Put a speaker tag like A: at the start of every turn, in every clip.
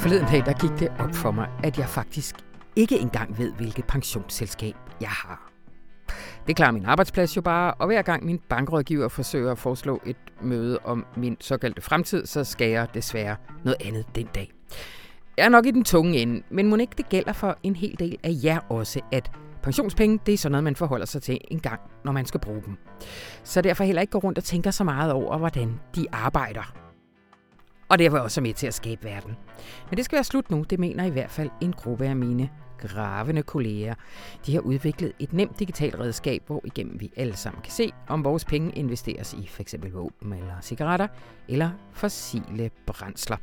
A: Forleden dag, der gik det op for mig, at jeg faktisk ikke engang ved, hvilket pensionsselskab jeg har. Det klarer min arbejdsplads jo bare, og hver gang min bankrådgiver forsøger at foreslå et møde om min såkaldte fremtid, så skal jeg desværre noget andet den dag. Jeg er nok i den tunge ende, men må ikke det gælder for en hel del af jer også, at pensionspenge, det er sådan noget, man forholder sig til en gang, når man skal bruge dem. Så derfor heller ikke gå rundt og tænker så meget over, hvordan de arbejder og det var også med til at skabe verden. Men det skal være slut nu, det mener i hvert fald en gruppe af mine gravende kolleger. De har udviklet et nemt digitalt redskab, hvor igennem vi alle sammen kan se, om vores penge investeres i f.eks. våben eller cigaretter eller fossile brændsler.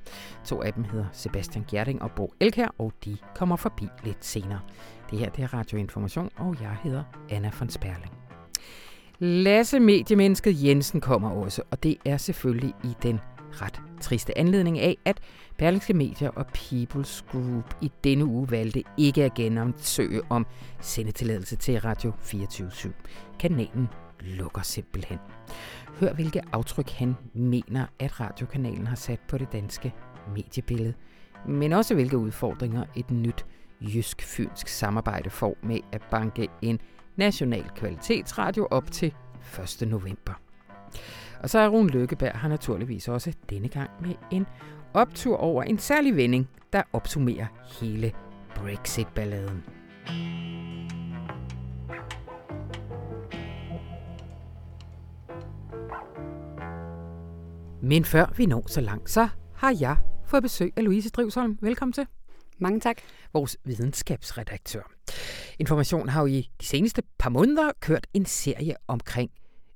A: To af dem hedder Sebastian Gjerding og Bo Elkær, og de kommer forbi lidt senere. Det her det er Radioinformation, og jeg hedder Anna von Sperling. Lasse Mediemennesket Jensen kommer også, og det er selvfølgelig i den ret triste anledning af, at Berlingske Medier og People's Group i denne uge valgte ikke at genomsøge om sendetilladelse til Radio 24 /7. Kanalen lukker simpelthen. Hør, hvilke aftryk han mener, at radiokanalen har sat på det danske mediebillede, men også hvilke udfordringer et nyt jysk-fynsk samarbejde får med at banke en national kvalitetsradio op til 1. november. Og så er Rune Lykkeberg har naturligvis også denne gang med en optur over en særlig vending, der opsummerer hele Brexit-balladen. Men før vi når så langt, så har jeg fået besøg af Louise Drivsholm. Velkommen til.
B: Mange tak.
A: Vores videnskabsredaktør. Information har jo i de seneste par måneder kørt en serie omkring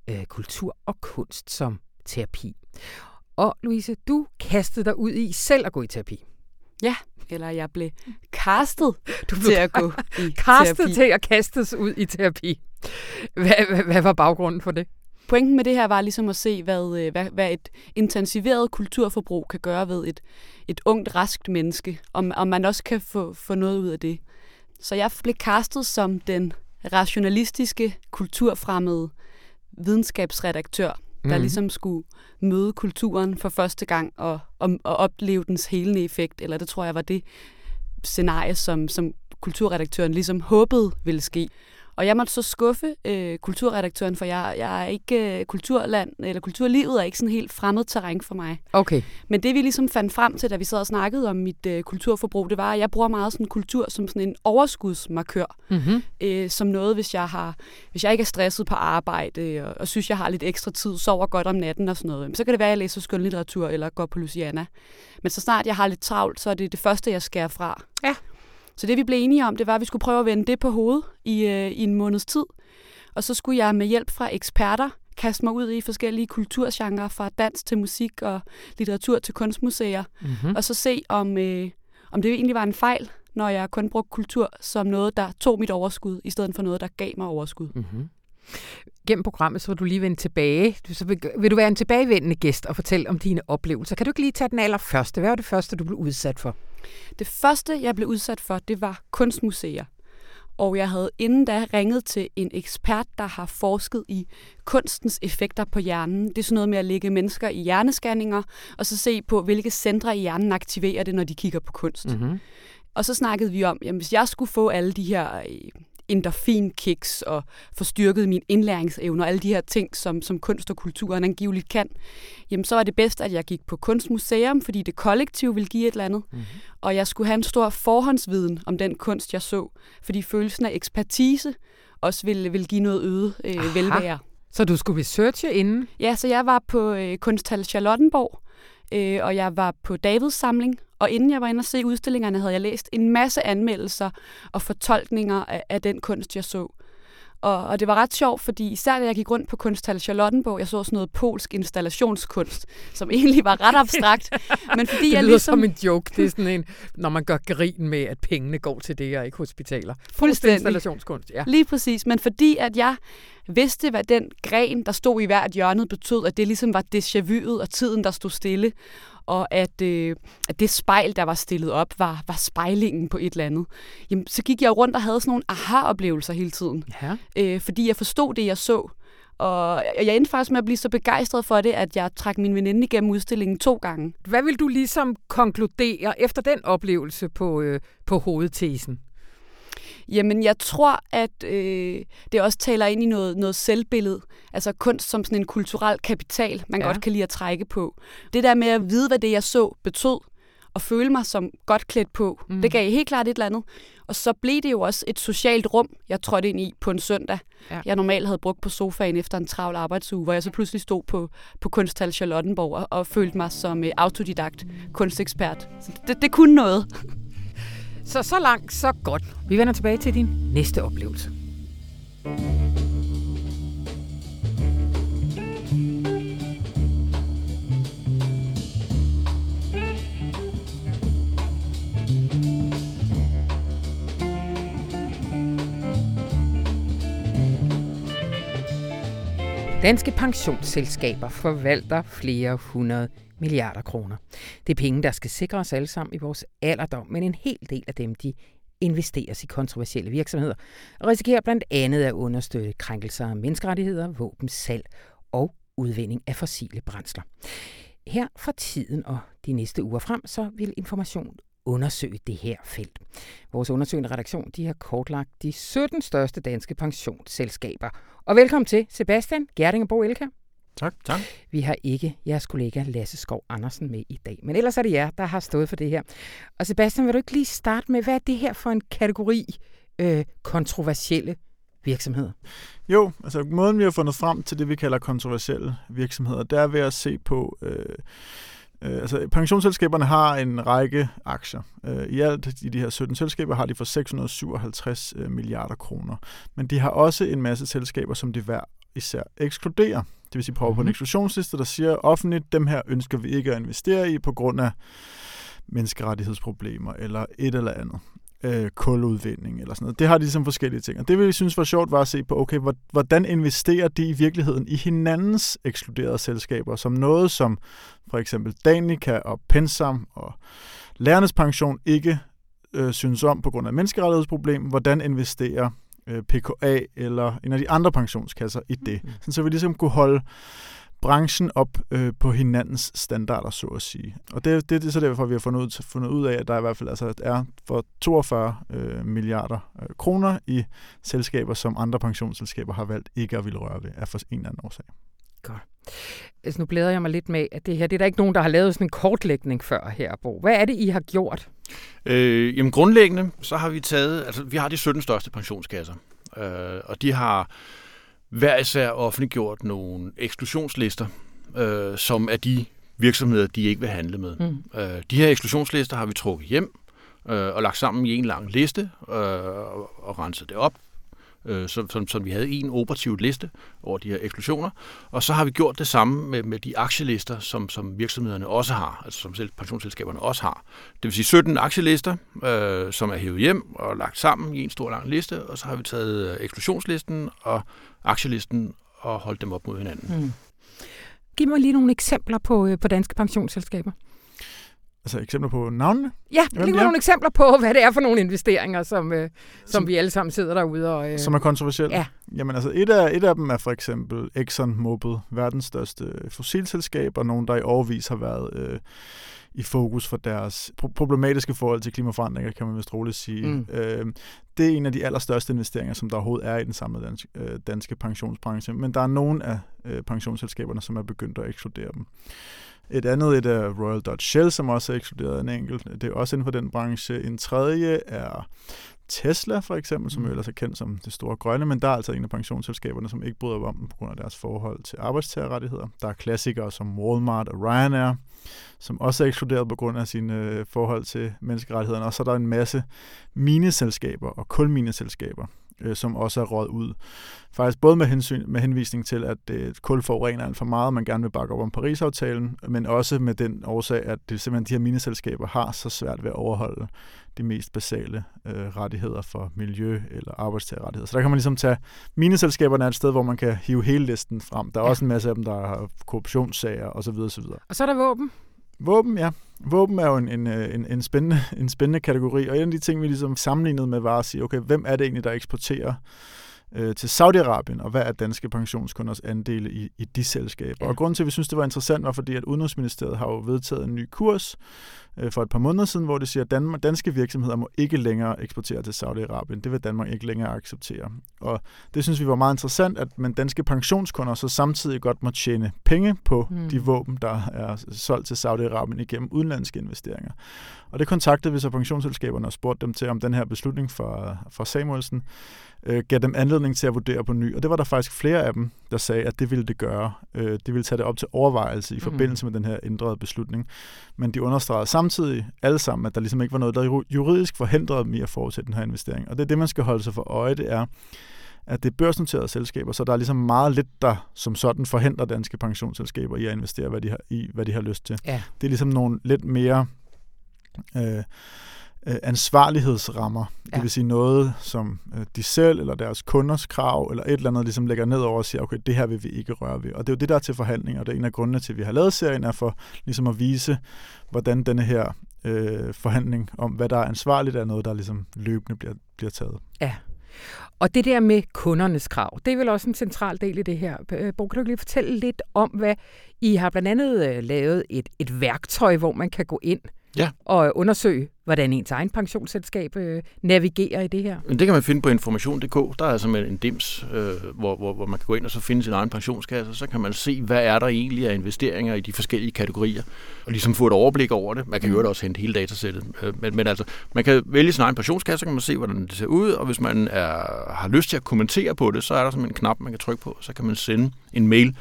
A: øh, kultur og kunst som terapi. Og Louise, du kastede dig ud i selv at gå i terapi.
B: Ja, eller jeg blev castet du blev til at gå i
A: castet
B: terapi.
A: til at kastes ud i terapi. Hvad, hvad, hvad var baggrunden for det?
B: Pointen med det her var ligesom at se, hvad, øh, hvad, hvad et intensiveret kulturforbrug kan gøre ved et, et ungt, raskt menneske, om, om man også kan få, få noget ud af det. Så jeg blev castet som den rationalistiske, kulturfremmede videnskabsredaktør, der mm. ligesom skulle møde kulturen for første gang og, og, og opleve dens helende effekt, eller det tror jeg var det scenarie, som, som kulturredaktøren ligesom håbede ville ske. Og jeg måtte så skuffe øh, kulturredaktøren, for jeg, jeg er ikke øh, kulturland, eller kulturlivet er ikke sådan helt fremmed terræn for mig.
A: Okay.
B: Men det vi ligesom fandt frem til, da vi sad og snakkede om mit øh, kulturforbrug, det var, at jeg bruger meget sådan kultur som sådan en overskudsmarkør.
A: Mm-hmm.
B: Øh, som noget, hvis jeg, har, hvis jeg ikke er stresset på arbejde, og, og synes, jeg har lidt ekstra tid, sover godt om natten og sådan noget, så kan det være, at jeg læser skønlitteratur eller går på Luciana. Men så snart jeg har lidt travlt, så er det det første, jeg skærer fra.
A: Ja.
B: Så det vi blev enige om, det var, at vi skulle prøve at vende det på hovedet i, øh, i en måneds tid. Og så skulle jeg med hjælp fra eksperter kaste mig ud i forskellige kulturgenre, fra dans til musik og litteratur til kunstmuseer,
A: mm-hmm.
B: og så se, om, øh, om det egentlig var en fejl, når jeg kun brugte kultur som noget, der tog mit overskud, i stedet for noget, der gav mig overskud.
A: Mm-hmm. Gennem programmet, så vil du lige vende tilbage. Så vil, vil du være en tilbagevendende gæst og fortælle om dine oplevelser. Kan du ikke lige tage den allerførste? Hvad var det første, du blev udsat for?
B: Det første, jeg blev udsat for, det var kunstmuseer. Og jeg havde inden da ringet til en ekspert, der har forsket i kunstens effekter på hjernen. Det er sådan noget med at lægge mennesker i hjernescanninger, og så se på, hvilke centre i hjernen aktiverer det, når de kigger på kunst.
A: Mm-hmm.
B: Og så snakkede vi om, at hvis jeg skulle få alle de her endorfinkicks og få styrket min indlæringsevne og alle de her ting, som, som kunst og kulturen angiveligt kan, jamen så var det bedst, at jeg gik på kunstmuseum, fordi det kollektiv ville give et eller andet. Mm-hmm. Og jeg skulle have en stor forhåndsviden om den kunst, jeg så, fordi følelsen af ekspertise også ville, ville give noget øget øh, velvære.
A: Så du skulle researche inden?
B: Ja, så jeg var på øh, Kunsthal Charlottenborg, øh, og jeg var på Davids samling, og inden jeg var inde og se udstillingerne, havde jeg læst en masse anmeldelser og fortolkninger af, af den kunst, jeg så. Og, og det var ret sjovt, fordi især da jeg gik rundt på Kunsthal Charlottenborg, jeg så sådan noget polsk installationskunst, som egentlig var ret abstrakt. men fordi
A: det
B: jeg
A: lyder
B: ligesom...
A: som en joke. Det er sådan en, når man gør grin med, at pengene går til det, og ikke hospitaler.
B: Fuldstændig.
A: installationskunst, ja.
B: Lige præcis, men fordi at jeg vidste, hvad den gren, der stod i hvert hjørnet, betød, at det ligesom var déjà vu'et og tiden, der stod stille, og at, øh, at det spejl, der var stillet op, var, var spejlingen på et eller andet. Jamen, så gik jeg rundt og havde sådan nogle aha-oplevelser hele tiden.
A: Ja.
B: Øh, fordi jeg forstod det, jeg så. og jeg endte faktisk med at blive så begejstret for det, at jeg trak min veninde igennem udstillingen to gange.
A: Hvad vil du ligesom konkludere efter den oplevelse på, øh, på hovedtesen?
B: Jamen, jeg tror, at øh, det også taler ind i noget, noget selvbillede. Altså kunst som sådan en kulturel kapital, man ja. godt kan lide at trække på. Det der med at vide, hvad det, jeg så, betød, og føle mig som godt klædt på, mm. det gav helt klart et eller andet. Og så blev det jo også et socialt rum, jeg trådte ind i på en søndag. Ja. Jeg normalt havde brugt på sofaen efter en travl arbejdsuge, hvor jeg så pludselig stod på, på kunsthal Charlottenborg og, og følte mig som uh, autodidakt kunstekspert. Så det, det kunne noget.
A: Så så langt, så godt. Vi vender tilbage til din næste oplevelse. Danske pensionsselskaber forvalter flere hundrede milliarder kroner. Det er penge, der skal sikre os alle sammen i vores alderdom, men en hel del af dem, de investeres i kontroversielle virksomheder og risikerer blandt andet at understøtte krænkelser af menneskerettigheder, våbensalg og udvinding af fossile brændsler. Her fra tiden og de næste uger frem, så vil information undersøge det her felt. Vores undersøgende redaktion de har kortlagt de 17 største danske pensionsselskaber. Og velkommen til Sebastian Gerding og Bo Elka.
C: Tak. tak.
A: Vi har ikke jeres kollega Lasse Skov Andersen med i dag, men ellers er det jer, der har stået for det her. Og Sebastian, vil du ikke lige starte med, hvad er det her for en kategori øh, kontroversielle virksomheder?
C: Jo, altså måden vi har fundet frem til det, vi kalder kontroversielle virksomheder, det er ved at se på... Øh, Øh, altså, pensionsselskaberne har en række aktier. Øh, I alt i de her 17 selskaber har de for 657 øh, milliarder kroner. Men de har også en masse selskaber, som de hver især ekskluderer. Det vil sige prøve mm-hmm. på en mhm. eksklusionsliste, der siger offentligt, dem her ønsker vi ikke at investere i på grund af menneskerettighedsproblemer eller et eller andet øh, kuludvinding eller sådan noget. Det har de ligesom forskellige ting. Og det, vi synes var sjovt, var at se på, okay, hvordan investerer de i virkeligheden i hinandens ekskluderede selskaber, som noget som for eksempel Danica og Pensam og Lærernes Pension ikke øh, synes om på grund af menneskerettighedsproblem. Hvordan investerer øh, PKA eller en af de andre pensionskasser i det? Mm. Sådan, så vi ligesom kunne holde branchen op øh, på hinandens standarder, så at sige. Og det, det, det er så derfor, vi har fundet ud, fundet ud af, at der i hvert fald altså, er for 42 øh, milliarder øh, kroner i selskaber, som andre pensionsselskaber har valgt ikke at ville røre ved, af for en eller anden årsag.
A: Godt. Altså, nu glæder jeg mig lidt med, at det her, det er der ikke nogen, der har lavet sådan en kortlægning før her, Bo. Hvad er det, I har gjort?
D: Øh, jamen grundlæggende, så har vi taget, altså vi har de 17 største pensionskasser, øh, og de har hver især offentliggjort nogle eksklusionslister, øh, som er de virksomheder, de ikke vil handle med. Mm. Øh, de her eksklusionslister har vi trukket hjem øh, og lagt sammen i en lang liste øh, og, og renset det op, øh, så, som, som vi havde en operativ liste over de her eksklusioner. Og så har vi gjort det samme med, med de aktielister, som, som virksomhederne også har, altså som selv pensionsselskaberne også har. Det vil sige 17 aktielister, øh, som er hævet hjem og lagt sammen i en stor lang liste, og så har vi taget øh, eksklusionslisten og aktielisten og holdt dem op mod hinanden. Mm.
A: Giv mig lige nogle eksempler på, øh, på danske pensionsselskaber.
C: Altså eksempler på navnene?
A: Ja, lige ja. nogle eksempler på, hvad det er for nogle investeringer, som, øh, som, som vi alle sammen sidder derude og...
C: Øh, som er kontroversielle?
A: Ja.
C: Jamen altså, et af, et af dem er for eksempel ExxonMobil, verdens største fossilselskab, og nogen, der i overvis har været øh, i fokus for deres problematiske forhold til klimaforandringer, kan man vist roligt sige. Mm. Øh, det er en af de allerstørste investeringer, som der overhovedet er i den samlede danske, øh, danske pensionsbranche, men der er nogle af øh, pensionsselskaberne, som er begyndt at ekskludere dem. Et andet et er Royal Dutch Shell, som også er ekskluderet en enkelt. Det er også inden for den branche. En tredje er Tesla for eksempel, som mm. ellers er kendt som det store grønne, men der er altså en af pensionsselskaberne, som ikke bryder om dem på grund af deres forhold til arbejdstagerrettigheder. Der er klassikere som Walmart og Ryanair, som også er ekskluderet på grund af sine øh, forhold til menneskerettighederne. Og så er der en masse mineselskaber og kulmineselskaber, øh, som også er råd ud. Faktisk både med, hensyn, med henvisning til, at øh, kul forurener alt for meget, man gerne vil bakke op om Paris-aftalen, men også med den årsag, at det simpelthen de her mineselskaber har så svært ved at overholde de mest basale øh, rettigheder for miljø eller arbejdstagerrettigheder. Så der kan man ligesom tage, mineselskaberne er et sted, hvor man kan hive hele listen frem. Der er ja. også en masse af dem, der har korruptionssager osv. osv.
A: Og så er der våben.
C: Våben, ja. Våben er jo en, en, øh, en, en, spændende, en spændende kategori, og en af de ting, vi ligesom sammenlignede med, var at sige, okay, hvem er det egentlig, der eksporterer øh, til Saudi-Arabien, og hvad er danske pensionskunders andele i, i de selskaber. Ja. Og grunden til, at vi synes, det var interessant, var fordi, at Udenrigsministeriet har jo vedtaget en ny kurs øh, for et par måneder siden, hvor det siger, at Dan- danske virksomheder må ikke længere eksportere til Saudi-Arabien. Det vil Danmark ikke længere acceptere. Og det synes vi var meget interessant, at man danske pensionskunder så samtidig godt må tjene penge på mm. de våben, der er solgt til Saudi-Arabien igennem udenlandske investeringer. Og det kontaktede vi så pensionsselskaberne og spurgte dem til, om den her beslutning fra, fra Samuelsen øh, gav dem anledning til at vurdere på ny. Og det var der faktisk flere af dem, der sagde, at det ville det gøre. Øh, det ville tage det op til overvejelse i mm. forbindelse med den her ændrede beslutning. Men de understregede samtidig alle sammen, at der ligesom ikke var noget, der juridisk forhindrede dem i at foretage den her investering. Og det er det, man skal holde sig for øje, det er, at det er børsnoterede selskaber, så der er ligesom meget lidt, der som sådan forhindrer danske pensionsselskaber i at investere, hvad de har, i, hvad de har lyst til. Ja. Det er ligesom nogle lidt mere øh, øh, ansvarlighedsrammer. Ja. Det vil sige noget, som øh, de selv eller deres kunders krav eller et eller andet ligesom lægger ned over og siger, okay, det her vil vi ikke røre ved. Og det er jo det, der er til forhandling, og det er en af grundene til, at vi har lavet serien, er for ligesom at vise, hvordan denne her øh, forhandling om, hvad der er ansvarligt, er noget, der ligesom løbende bliver, bliver taget.
A: Ja. Og det der med kundernes krav, det er vel også en central del i det her. Øh, Bo, kan du lige fortælle lidt om, hvad I har blandt andet lavet et, et værktøj, hvor man kan gå ind ja. og undersøge, hvordan ens egen pensionsselskab øh, navigerer i det her.
D: Det kan man finde på information.dk. Der er altså en dims, øh, hvor, hvor, hvor man kan gå ind og så finde sin egen pensionskasse, så kan man se, hvad er der egentlig af investeringer i de forskellige kategorier, og ligesom få et overblik over det. Man kan jo også hente hele datasættet. Øh, men, men altså, man kan vælge sin egen pensionskasse, så kan man se, hvordan det ser ud, og hvis man er, har lyst til at kommentere på det, så er der sådan en knap, man kan trykke på, så kan man sende en mail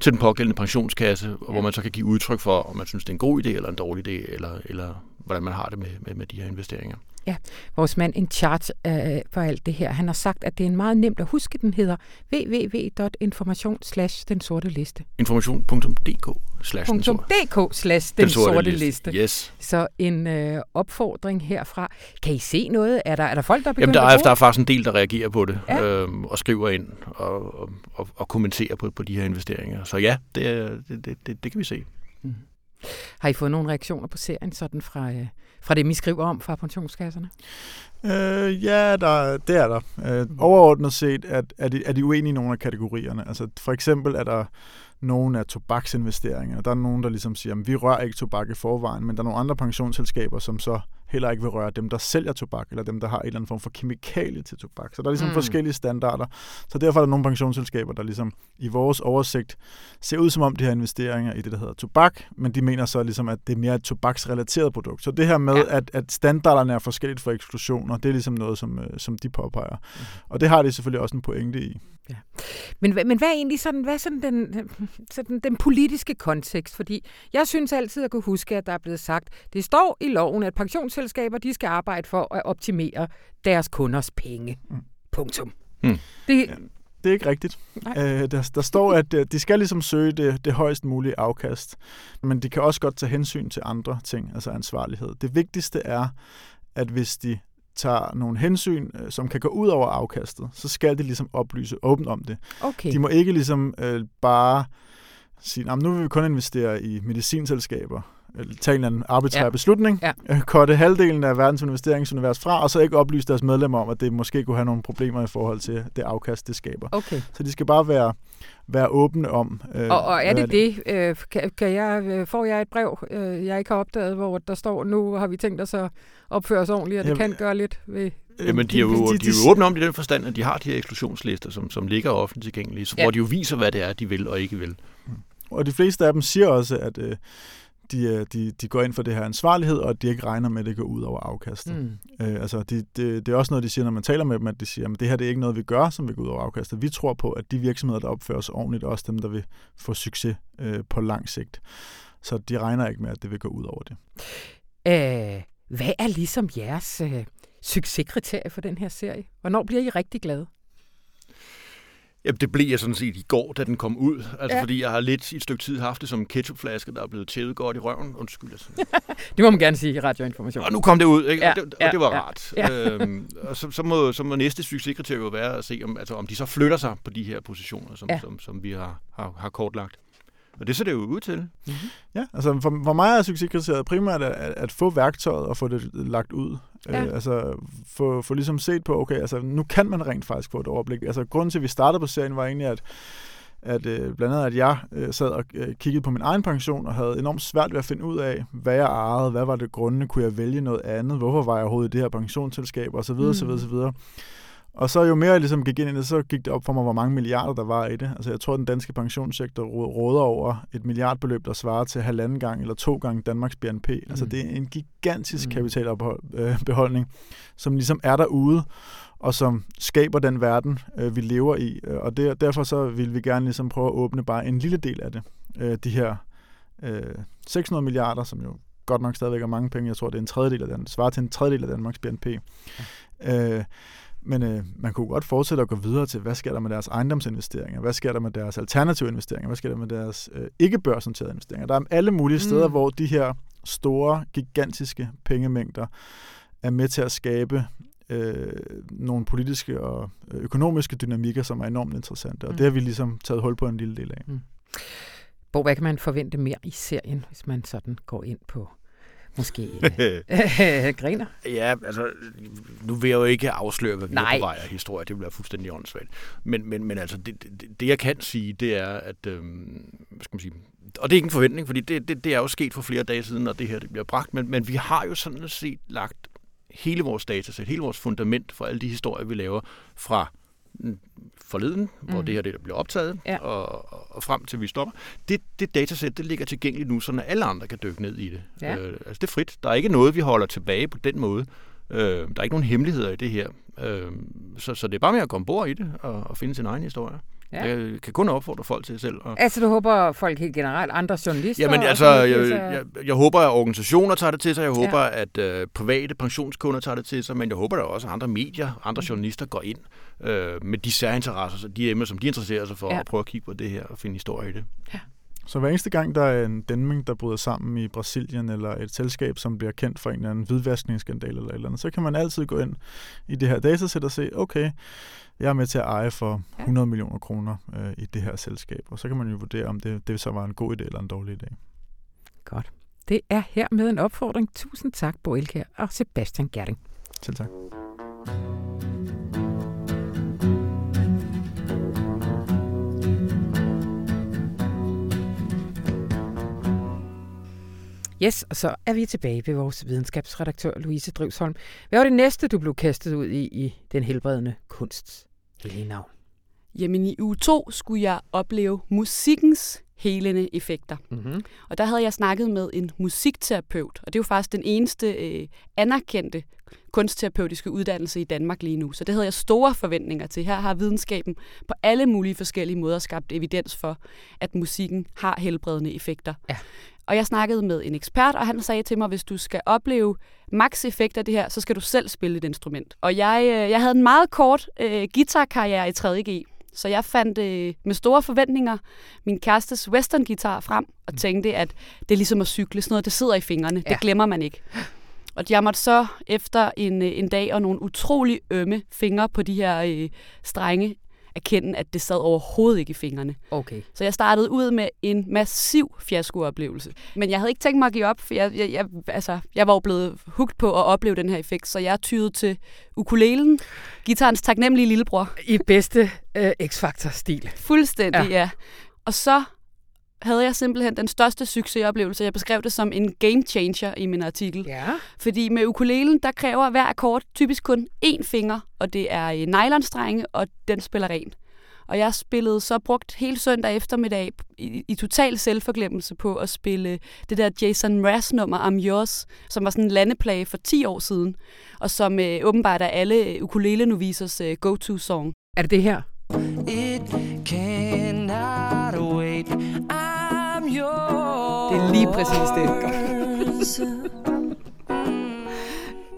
D: til den pågældende pensionskasse, ja. hvor man så kan give udtryk for, om man synes, det er en god idé eller en dårlig idé, eller, eller hvordan man har det med, med, med de her investeringer.
A: Ja, vores mand in charge øh, for alt det her, han har sagt, at det er meget nemt at huske. Den hedder www.information slash den sorte liste.
D: Information.dk slash
A: den slash den, sorte, sorte liste.
D: Yes.
A: Så en øh, opfordring herfra. Kan I se noget? Er der, er der folk, der er
D: begyndt Jamen, der er, der er faktisk en del, der reagerer på det, ja. øhm, og skriver ind og, og, og, og kommenterer på, på de her investeringer. Så ja, det, det, det, det, det kan vi se. Mm.
A: Har I fået nogle reaktioner på serien sådan fra, øh, fra det, I skriver om fra pensionskasserne?
C: Øh, ja, der, det er der. Øh, overordnet set er, er, de, er de uenige i nogle af kategorierne. Altså, for eksempel er der nogle af tobaksinvesteringer. Der er nogen, der ligesom siger, at vi rører ikke tobak i forvejen, men der er nogle andre pensionsselskaber, som så heller ikke vil røre dem, der sælger tobak, eller dem, der har en eller anden form for kemikalie til tobak. Så der er ligesom mm. forskellige standarder. Så derfor er der nogle pensionsselskaber, der ligesom i vores oversigt ser ud som om, de har investeringer i det, der hedder tobak, men de mener så ligesom, at det er mere et tobaksrelateret produkt. Så det her med, ja. at, at standarderne er forskelligt for eksklusioner, det er ligesom noget, som, øh, som de påpeger. Mm. Og det har de selvfølgelig også en pointe i. Ja.
A: Men, men hvad er egentlig sådan, hvad er sådan den, sådan den politiske kontekst? Fordi jeg synes altid at kunne huske, at der er blevet sagt, det står i loven, at pensionsselskaber de skal arbejde for at optimere deres kunders penge. Mm. Punktum. Mm.
C: Det, ja, det er ikke rigtigt. Øh, der, der står, at øh, de skal ligesom søge det, det højst mulige afkast, men de kan også godt tage hensyn til andre ting, altså ansvarlighed. Det vigtigste er, at hvis de tager nogle hensyn, øh, som kan gå ud over afkastet, så skal de ligesom oplyse åbent om det. Okay. De må ikke ligesom øh, bare sige, nu vil vi kun investere i medicinselskaber, tage en eller anden arbitrær ja. beslutning, ja. Øh, korte halvdelen af verdens investeringsunivers fra, og så ikke oplyse deres medlemmer om, at det måske kunne have nogle problemer i forhold til det afkast, det skaber. Okay. Så de skal bare være, være åbne om.
A: Øh, og, og er det det? Øh, kan, kan jeg, øh, får jeg et brev, øh, jeg ikke har opdaget, hvor der står, nu har vi tænkt os at opføre os ordentligt, og det Jamen, kan gøre lidt ved
D: Jamen, de er, jo, de, de, de er jo åbne om det i den forstand, at de har de her eksklusionslister, som, som ligger offentligt tilgængelige, ja. hvor de jo viser, hvad det er, de vil og ikke vil.
C: Og de fleste af dem siger også, at øh, de, øh, de, de går ind for det her ansvarlighed, og at de ikke regner med, at det går ud over afkastet. Mm. Øh, altså, de, de, det er også noget, de siger, når man taler med dem, at de siger, at det her det er ikke noget, vi gør, som vil gå ud over afkastet. Vi tror på, at de virksomheder, der opfører sig ordentligt, er også dem, der vil få succes øh, på lang sigt. Så de regner ikke med, at det vil gå ud over det.
A: Æh, hvad er ligesom jeres øh, succeskriterie for den her serie? Hvornår bliver I rigtig glade?
D: Jamen, det blev jeg sådan set i går, da den kom ud. Altså, ja. fordi jeg har lidt i et stykke tid haft det som en ketchupflaske, der er blevet tævet godt i røven. Undskyld. Altså.
A: det må man gerne sige i radioinformation.
D: Og nu kom det ud, ikke? Ja, og, det, ja, og det var ja, rart. Ja. Øhm, og så, så, må, så må næste succeskriterie jo være at se, om, altså, om de så flytter sig på de her positioner, som, ja. som, som vi har, har, har kortlagt. Og det ser det jo ud til. Mm-hmm.
C: Ja, altså for, for mig er succeskriteriet primært at, at, at få værktøjet og få det lagt ud. Ja. Øh, altså få, få ligesom set på, okay, altså nu kan man rent faktisk få et overblik. Altså grunden til, at vi startede på serien, var egentlig, at at øh, blandt andet, at jeg øh, sad og øh, kiggede på min egen pension og havde enormt svært ved at finde ud af, hvad jeg ejede, hvad var det grunde, kunne jeg vælge noget andet, hvorfor var jeg overhovedet i det her pensionsselskab, osv. Mm. osv., osv. Og så jo mere jeg ligesom gik ind i det, så gik det op for mig, hvor mange milliarder der var i det. Altså jeg tror, at den danske pensionssektor råder over et milliardbeløb, der svarer til halvanden gang eller to gange Danmarks BNP. Altså, mm. Altså det er en gigantisk mm. kapitalbeholdning, som ligesom er derude, og som skaber den verden, øh, vi lever i. Og der, derfor så vil vi gerne ligesom prøve at åbne bare en lille del af det. Øh, de her øh, 600 milliarder, som jo godt nok stadigvæk er mange penge. Jeg tror, det er en tredjedel af den, svarer til en tredjedel af Danmarks BNP. Ja. Øh, men øh, man kunne godt fortsætte at gå videre til, hvad sker der med deres ejendomsinvesteringer? Hvad sker der med deres alternative investeringer? Hvad sker der med deres øh, ikke-børsnoterede investeringer? Der er alle mulige steder, mm. hvor de her store, gigantiske pengemængder er med til at skabe øh, nogle politiske og økonomiske dynamikker, som er enormt interessante. Og mm. det har vi ligesom taget hul på en lille del af. Mm.
A: Hvor hvad kan man forvente mere i serien, hvis man sådan går ind på måske griner.
D: Ja, altså, nu vil jeg jo ikke afsløre, hvad vi Nej. er på vej af historie. Det bliver fuldstændig åndssvagt. Men, men, men altså, det, det, det, jeg kan sige, det er, at, øhm, hvad skal man sige, og det er ikke en forventning, fordi det, det, det er jo sket for flere dage siden, når det her det bliver bragt, men, men vi har jo sådan set lagt hele vores datasæt, hele vores fundament for alle de historier, vi laver fra forleden, mm. hvor det her det bliver optaget, ja. og, og frem til vi stopper. Det, det datasæt, det ligger tilgængeligt nu, så alle andre kan dykke ned i det. Ja. Øh, altså det er frit. Der er ikke noget, vi holder tilbage på den måde. Øh, der er ikke nogen hemmeligheder i det her. Øh, så, så det er bare med at komme bord i det og, og finde sin egen historie. Ja. Jeg kan kun opfordre folk til selv. Og...
A: Altså, du håber folk helt generelt, andre journalister?
D: Jamen, altså, jeg, jeg, jeg håber, at organisationer tager det til sig. Jeg håber, ja. at øh, private pensionskunder tager det til sig. Men jeg håber, at også andre medier, andre mm. journalister går ind øh, med de særinteresser, de emner, som de interesserer sig for, ja. at prøve at kigge på det her og finde historie i det. Ja.
C: Så hver eneste gang, der er en dæmning, der bryder sammen i Brasilien, eller et selskab, som bliver kendt for en eller anden hvidvaskningsskandal eller et eller andet, så kan man altid gå ind i det her datasæt og se, okay, jeg er med til at eje for 100 millioner kroner øh, i det her selskab, og så kan man jo vurdere, om det, det så var en god idé eller en dårlig idé.
A: Godt. Det er her med en opfordring. Tusind tak, Bo Elkær og Sebastian Gerding.
C: Selv tak.
A: Yes, og så er vi tilbage ved vores videnskabsredaktør Louise Drivsholm. Hvad var det næste, du blev kastet ud i i den helbredende kunst? Helena.
B: Jamen i uge 2 skulle jeg opleve musikkens helende effekter. Mm-hmm. Og der havde jeg snakket med en musikterapeut, og det er jo faktisk den eneste øh, anerkendte kunstterapeutiske uddannelse i Danmark lige nu. Så det havde jeg store forventninger til. Her har videnskaben på alle mulige forskellige måder skabt evidens for, at musikken har helbredende effekter. Ja. Og jeg snakkede med en ekspert, og han sagde til mig, hvis du skal opleve max effekt af det her, så skal du selv spille et instrument. Og jeg, øh, jeg havde en meget kort øh, guitarkarriere i 3.G, så jeg fandt øh, med store forventninger min kærestes western guitar frem, og mm. tænkte, at det er ligesom at cykle. Sådan noget, det sidder i fingrene. Ja. Det glemmer man ikke. Og jeg måtte så efter en, øh, en dag og nogle utrolig ømme fingre på de her øh, strenge erkende, at det sad overhovedet ikke i fingrene.
A: Okay.
B: Så jeg startede ud med en massiv fiaskooplevelse. Men jeg havde ikke tænkt mig at give op, for jeg, jeg, jeg, altså, jeg var jo blevet hugt på at opleve den her effekt, så jeg tyede til ukulelen, gitarens taknemmelige lillebror.
A: I bedste øh, X-Factor-stil.
B: Fuldstændig, ja. ja. Og så havde jeg simpelthen den største succesoplevelse. Jeg beskrev det som en game changer i min artikel. Ja. Fordi med ukulelen, der kræver hver akkord typisk kun én finger, og det er nylonstrenge, og den spiller ren. Og jeg spillede så brugt hele søndag eftermiddag i, i total selvforglemmelse på at spille det der Jason Mraz nummer I'm Yours, som var sådan en landeplage for 10 år siden, og som øh, åbenbart er alle ukulele-novisers øh, go-to-song.
A: Er det det her?
B: It cannot wait. I'm yours. Det er lige præcis det.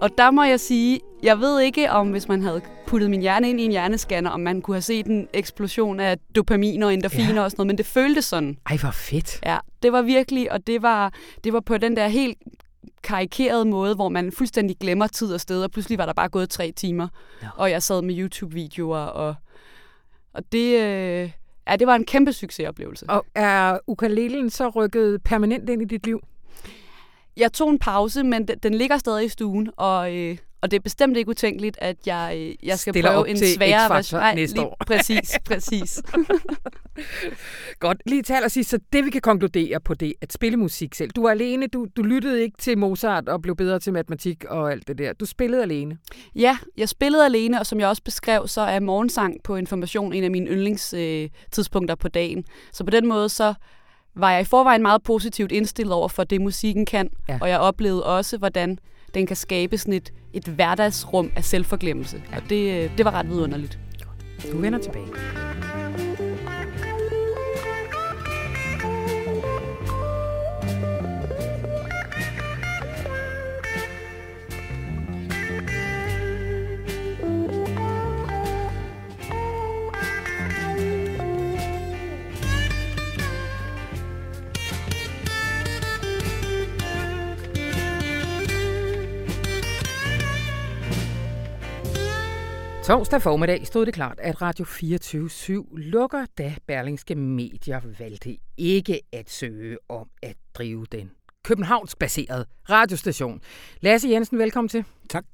B: Og der må jeg sige, jeg ved ikke om, hvis man havde puttet min hjerne ind i en hjernescanner, om man kunne have set en eksplosion af dopamin og endorfiner ja. og sådan noget, men det føltes sådan.
A: Ej, hvor fedt.
B: Ja, det var virkelig, og det var, det var på den der helt karikerede måde, hvor man fuldstændig glemmer tid og sted, og pludselig var der bare gået tre timer, no. og jeg sad med YouTube-videoer og og det, øh, Ja, det var en kæmpe succesoplevelse.
A: Og er ukulelen så rykket permanent ind i dit liv?
B: Jeg tog en pause, men den, den ligger stadig i stuen, og, øh, og det er bestemt ikke utænkeligt, at jeg, øh, jeg skal
A: Stiller
B: prøve en sværere version. Nej,
A: næste
B: lige,
A: år.
B: præcis, præcis.
A: Godt. Lige til allersidst, så det vi kan konkludere på det, at spille musik selv. Du var alene, du, du lyttede ikke til Mozart og blev bedre til matematik og alt det der. Du spillede alene.
B: Ja, jeg spillede alene, og som jeg også beskrev, så er morgensang på information en af mine yndlingstidspunkter øh, tidspunkter på dagen. Så på den måde, så var jeg i forvejen meget positivt indstillet over for det, musikken kan.
A: Ja.
B: Og jeg oplevede også, hvordan den kan skabe sådan et, et hverdagsrum af selvforglemmelse. Ja. Og det, øh, det var ret vidunderligt.
A: Du vender tilbage. Torsdag formiddag stod det klart, at Radio 24 lukker, da Berlingske Medier valgte ikke at søge om at drive den Københavns-baserede radiostation. Lasse Jensen, velkommen til.
E: Tak.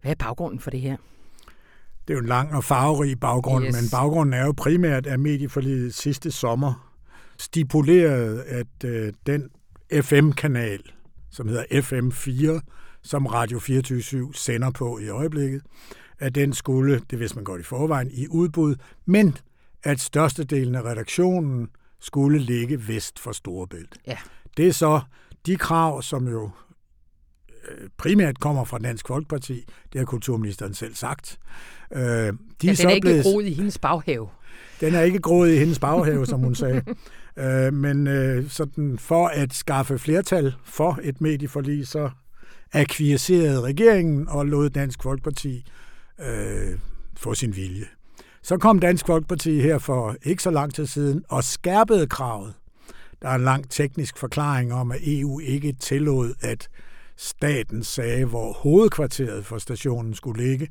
A: Hvad er baggrunden for det her?
E: Det er jo en lang og farverig baggrund,
A: Yes.
E: men baggrunden er jo primært, at medieforliget sidste sommer stipulerede, at øh, den FM-kanal, som hedder FM4, som Radio 24 sender på i øjeblikket, at den skulle, det vidste man godt i forvejen, i udbud, men at størstedelen af redaktionen skulle ligge vest for Storebælt.
A: Ja.
E: Det er så de krav, som jo øh, primært kommer fra Dansk Folkeparti, det har kulturministeren selv sagt. Øh, de
A: Ja,
E: er
A: den
E: så
A: er ikke
E: blevet,
A: groet i hendes baghave.
E: den er ikke groet i hendes baghave, som hun sagde. Øh, men øh, sådan for at skaffe flertal for et medieforlig, så akquiescerede regeringen og lod Dansk Folkeparti øh, få sin vilje. Så kom Dansk Folkeparti her for ikke så lang tid siden og skærpede kravet. Der er en lang teknisk forklaring om, at EU ikke tillod, at staten sagde, hvor hovedkvarteret for stationen skulle ligge.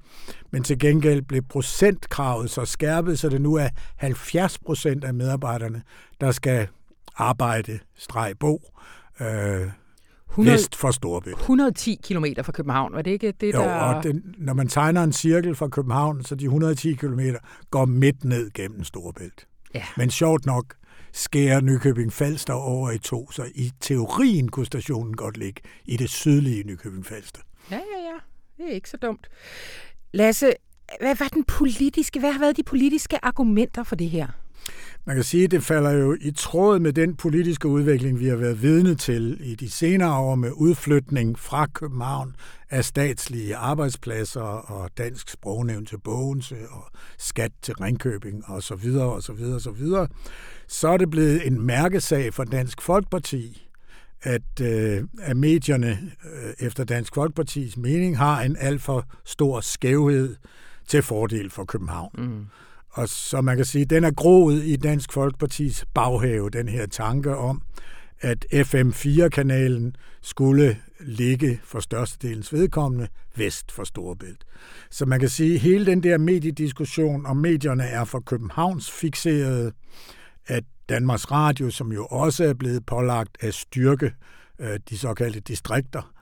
E: Men til gengæld blev procentkravet så skærpet, så det nu er 70 procent af medarbejderne, der skal arbejde streg bo øh,
A: 100,
E: vest for Storebælt.
A: 110 km fra København, var det ikke det,
E: Jo,
A: der...
E: og den, når man tegner en cirkel fra København, så de 110 km går midt ned gennem Storebælt.
A: Ja.
E: Men sjovt nok skærer Nykøbing Falster over i to, så i teorien kunne stationen godt ligge i det sydlige Nykøbing Falster.
A: Ja, ja, ja. Det er ikke så dumt. Lasse, hvad var den politiske, hvad har været de politiske argumenter for det her?
E: Man kan sige, at det falder jo i tråd med den politiske udvikling, vi har været vidne til i de senere år med udflytning fra København af statslige arbejdspladser og dansk sprognævn til Bogense og skat til Ringkøbing og så videre og så videre og så videre. Så er det blevet en mærkesag for Dansk Folkeparti, at, øh, at medierne øh, efter Dansk Folkepartis mening har en alt for stor skævhed til fordel for København.
A: Mm.
E: Og så man kan sige, den er groet i Dansk Folkepartis baghave, den her tanke om, at FM4-kanalen skulle ligge for størstedelens vedkommende vest for Storebælt. Så man kan sige, at hele den der mediediskussion om medierne er for Københavns fixeret, at Danmarks Radio, som jo også er blevet pålagt at styrke øh, de såkaldte distrikter,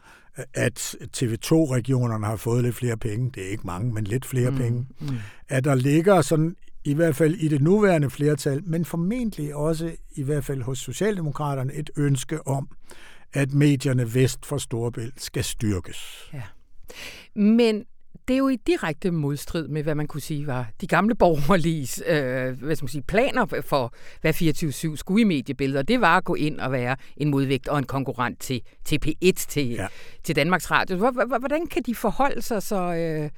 E: at TV2-regionerne har fået lidt flere penge, det er ikke mange, men lidt flere mm. penge,
A: Mm.
E: at der ligger sådan, i hvert fald i det nuværende flertal, men formentlig også i hvert fald hos Socialdemokraterne, et ønske om, at medierne vest for Storebælt skal styrkes.
A: Men det er jo i direkte modstrid med, hvad man kunne sige var de gamle borgerliges øh, hvad skal man sige, planer for, hvad 24-7 skulle i mediebilledet. Og det var at gå ind og være en modvægt og en konkurrent til, til P1, til, ja. Til Danmarks Radio. Hvor- hvor- Hvordan kan de forholde sig så? Øh,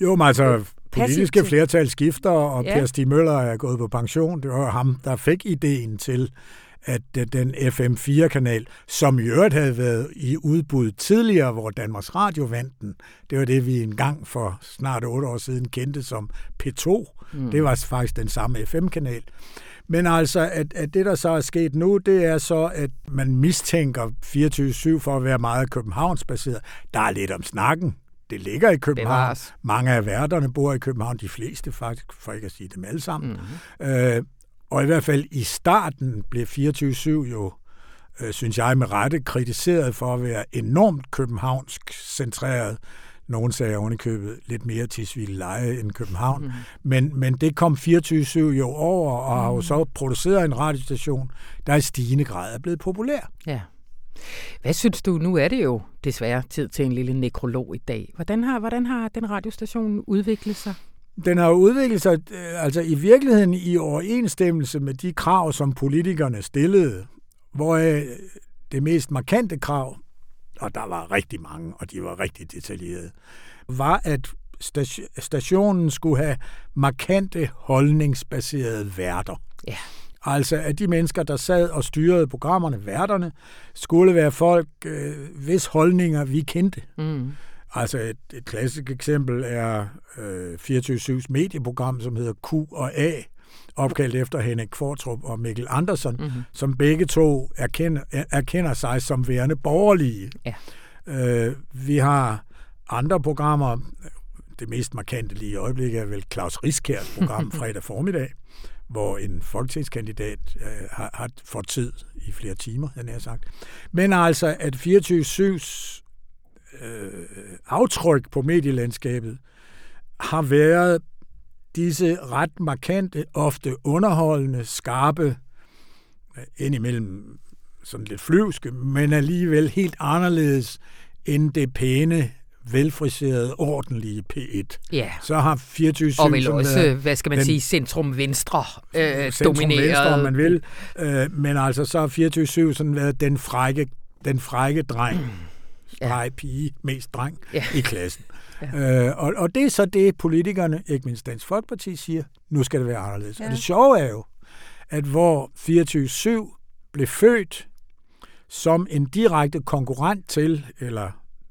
E: Jo, men altså, politiske
A: til-
E: flertal skifter, og
A: Ja.
E: Per Stig Møller er gået på pension. Det var ham, der fik ideen til, at øh, den FM4-kanal, som i øvrigt havde været i udbud tidligere, hvor Danmarks Radio vandt den, det var det, vi engang for snart otte år siden kendte som P2. Mm. Det var faktisk den samme FM-kanal. Men altså, at, at det, der så er sket nu, det er så, at man mistænker 24-7 for at være meget københavnsbaseret. Der er lidt om snakken. Det ligger i København.
A: Bevares.
E: Mange af værterne bor i København, de fleste faktisk, for ikke at sige dem alle sammen.
A: mm.
E: Øh, Og i hvert fald i starten blev 24-7 jo, øh, synes jeg med rette, kritiseret for at være enormt københavnsk centreret. Nogen sagde ovenikøbet lidt mere til leje end København. Mm. Men, men det kom 24-7 jo over, og har jo mm. så produceret en radiostation, der i stigende grad er blevet populær.
A: Ja. Hvad synes du, nu er det jo desværre tid til en lille nekrolog i dag. Hvordan har, hvordan har den radiostation udviklet sig?
E: Den har udviklet sig øh, altså i virkeligheden i overensstemmelse med de krav, som politikerne stillede, hvor det mest markante krav, og der var rigtig mange, og de var rigtig detaljerede, var, at stationen skulle have markante holdningsbaserede værter.
A: Ja.
E: Altså, at de mennesker, der sad og styrede programmerne, værterne, skulle være folk, øh, hvis holdninger vi kendte. Mm. Altså, et, et klassisk eksempel er øh, 24-7's medieprogram, som hedder Q og A, opkaldt efter Henrik Kvartrup og Mikkel Andersen, mm-hmm. som begge to erkender, erkender sig som værende borgerlige.
A: Ja.
E: Øh, vi har andre programmer, det mest markante lige i øjeblikket er vel Claus Riskærs program fredag formiddag, hvor en folketingskandidat øh, har, har fået tid i flere timer, den er sagt. Men altså, at 24-7's øh, aftryk på medielandskabet har været disse ret markante, ofte underholdende, skarpe, øh, indimellem sådan lidt flyvske, men alligevel helt anderledes end det pæne velfriseret, ordentlige P1.
A: Ja.
E: Så har 24
A: Og vel også, været, hvad skal man den, sige, centrum-venstre øh, centrum domineret.
E: Venstre, om man vil. Øh, men altså, så har 24 sådan været den frække, den frække dreng, ja. pige, mest dreng ja. i klassen. Ja. Øh, og, og det er så det, politikerne, ikke mindst Dansk Folkeparti, siger, nu skal det være anderledes. Ja. Og det sjove er jo, at hvor 24-7 blev født som en direkte konkurrent til, eller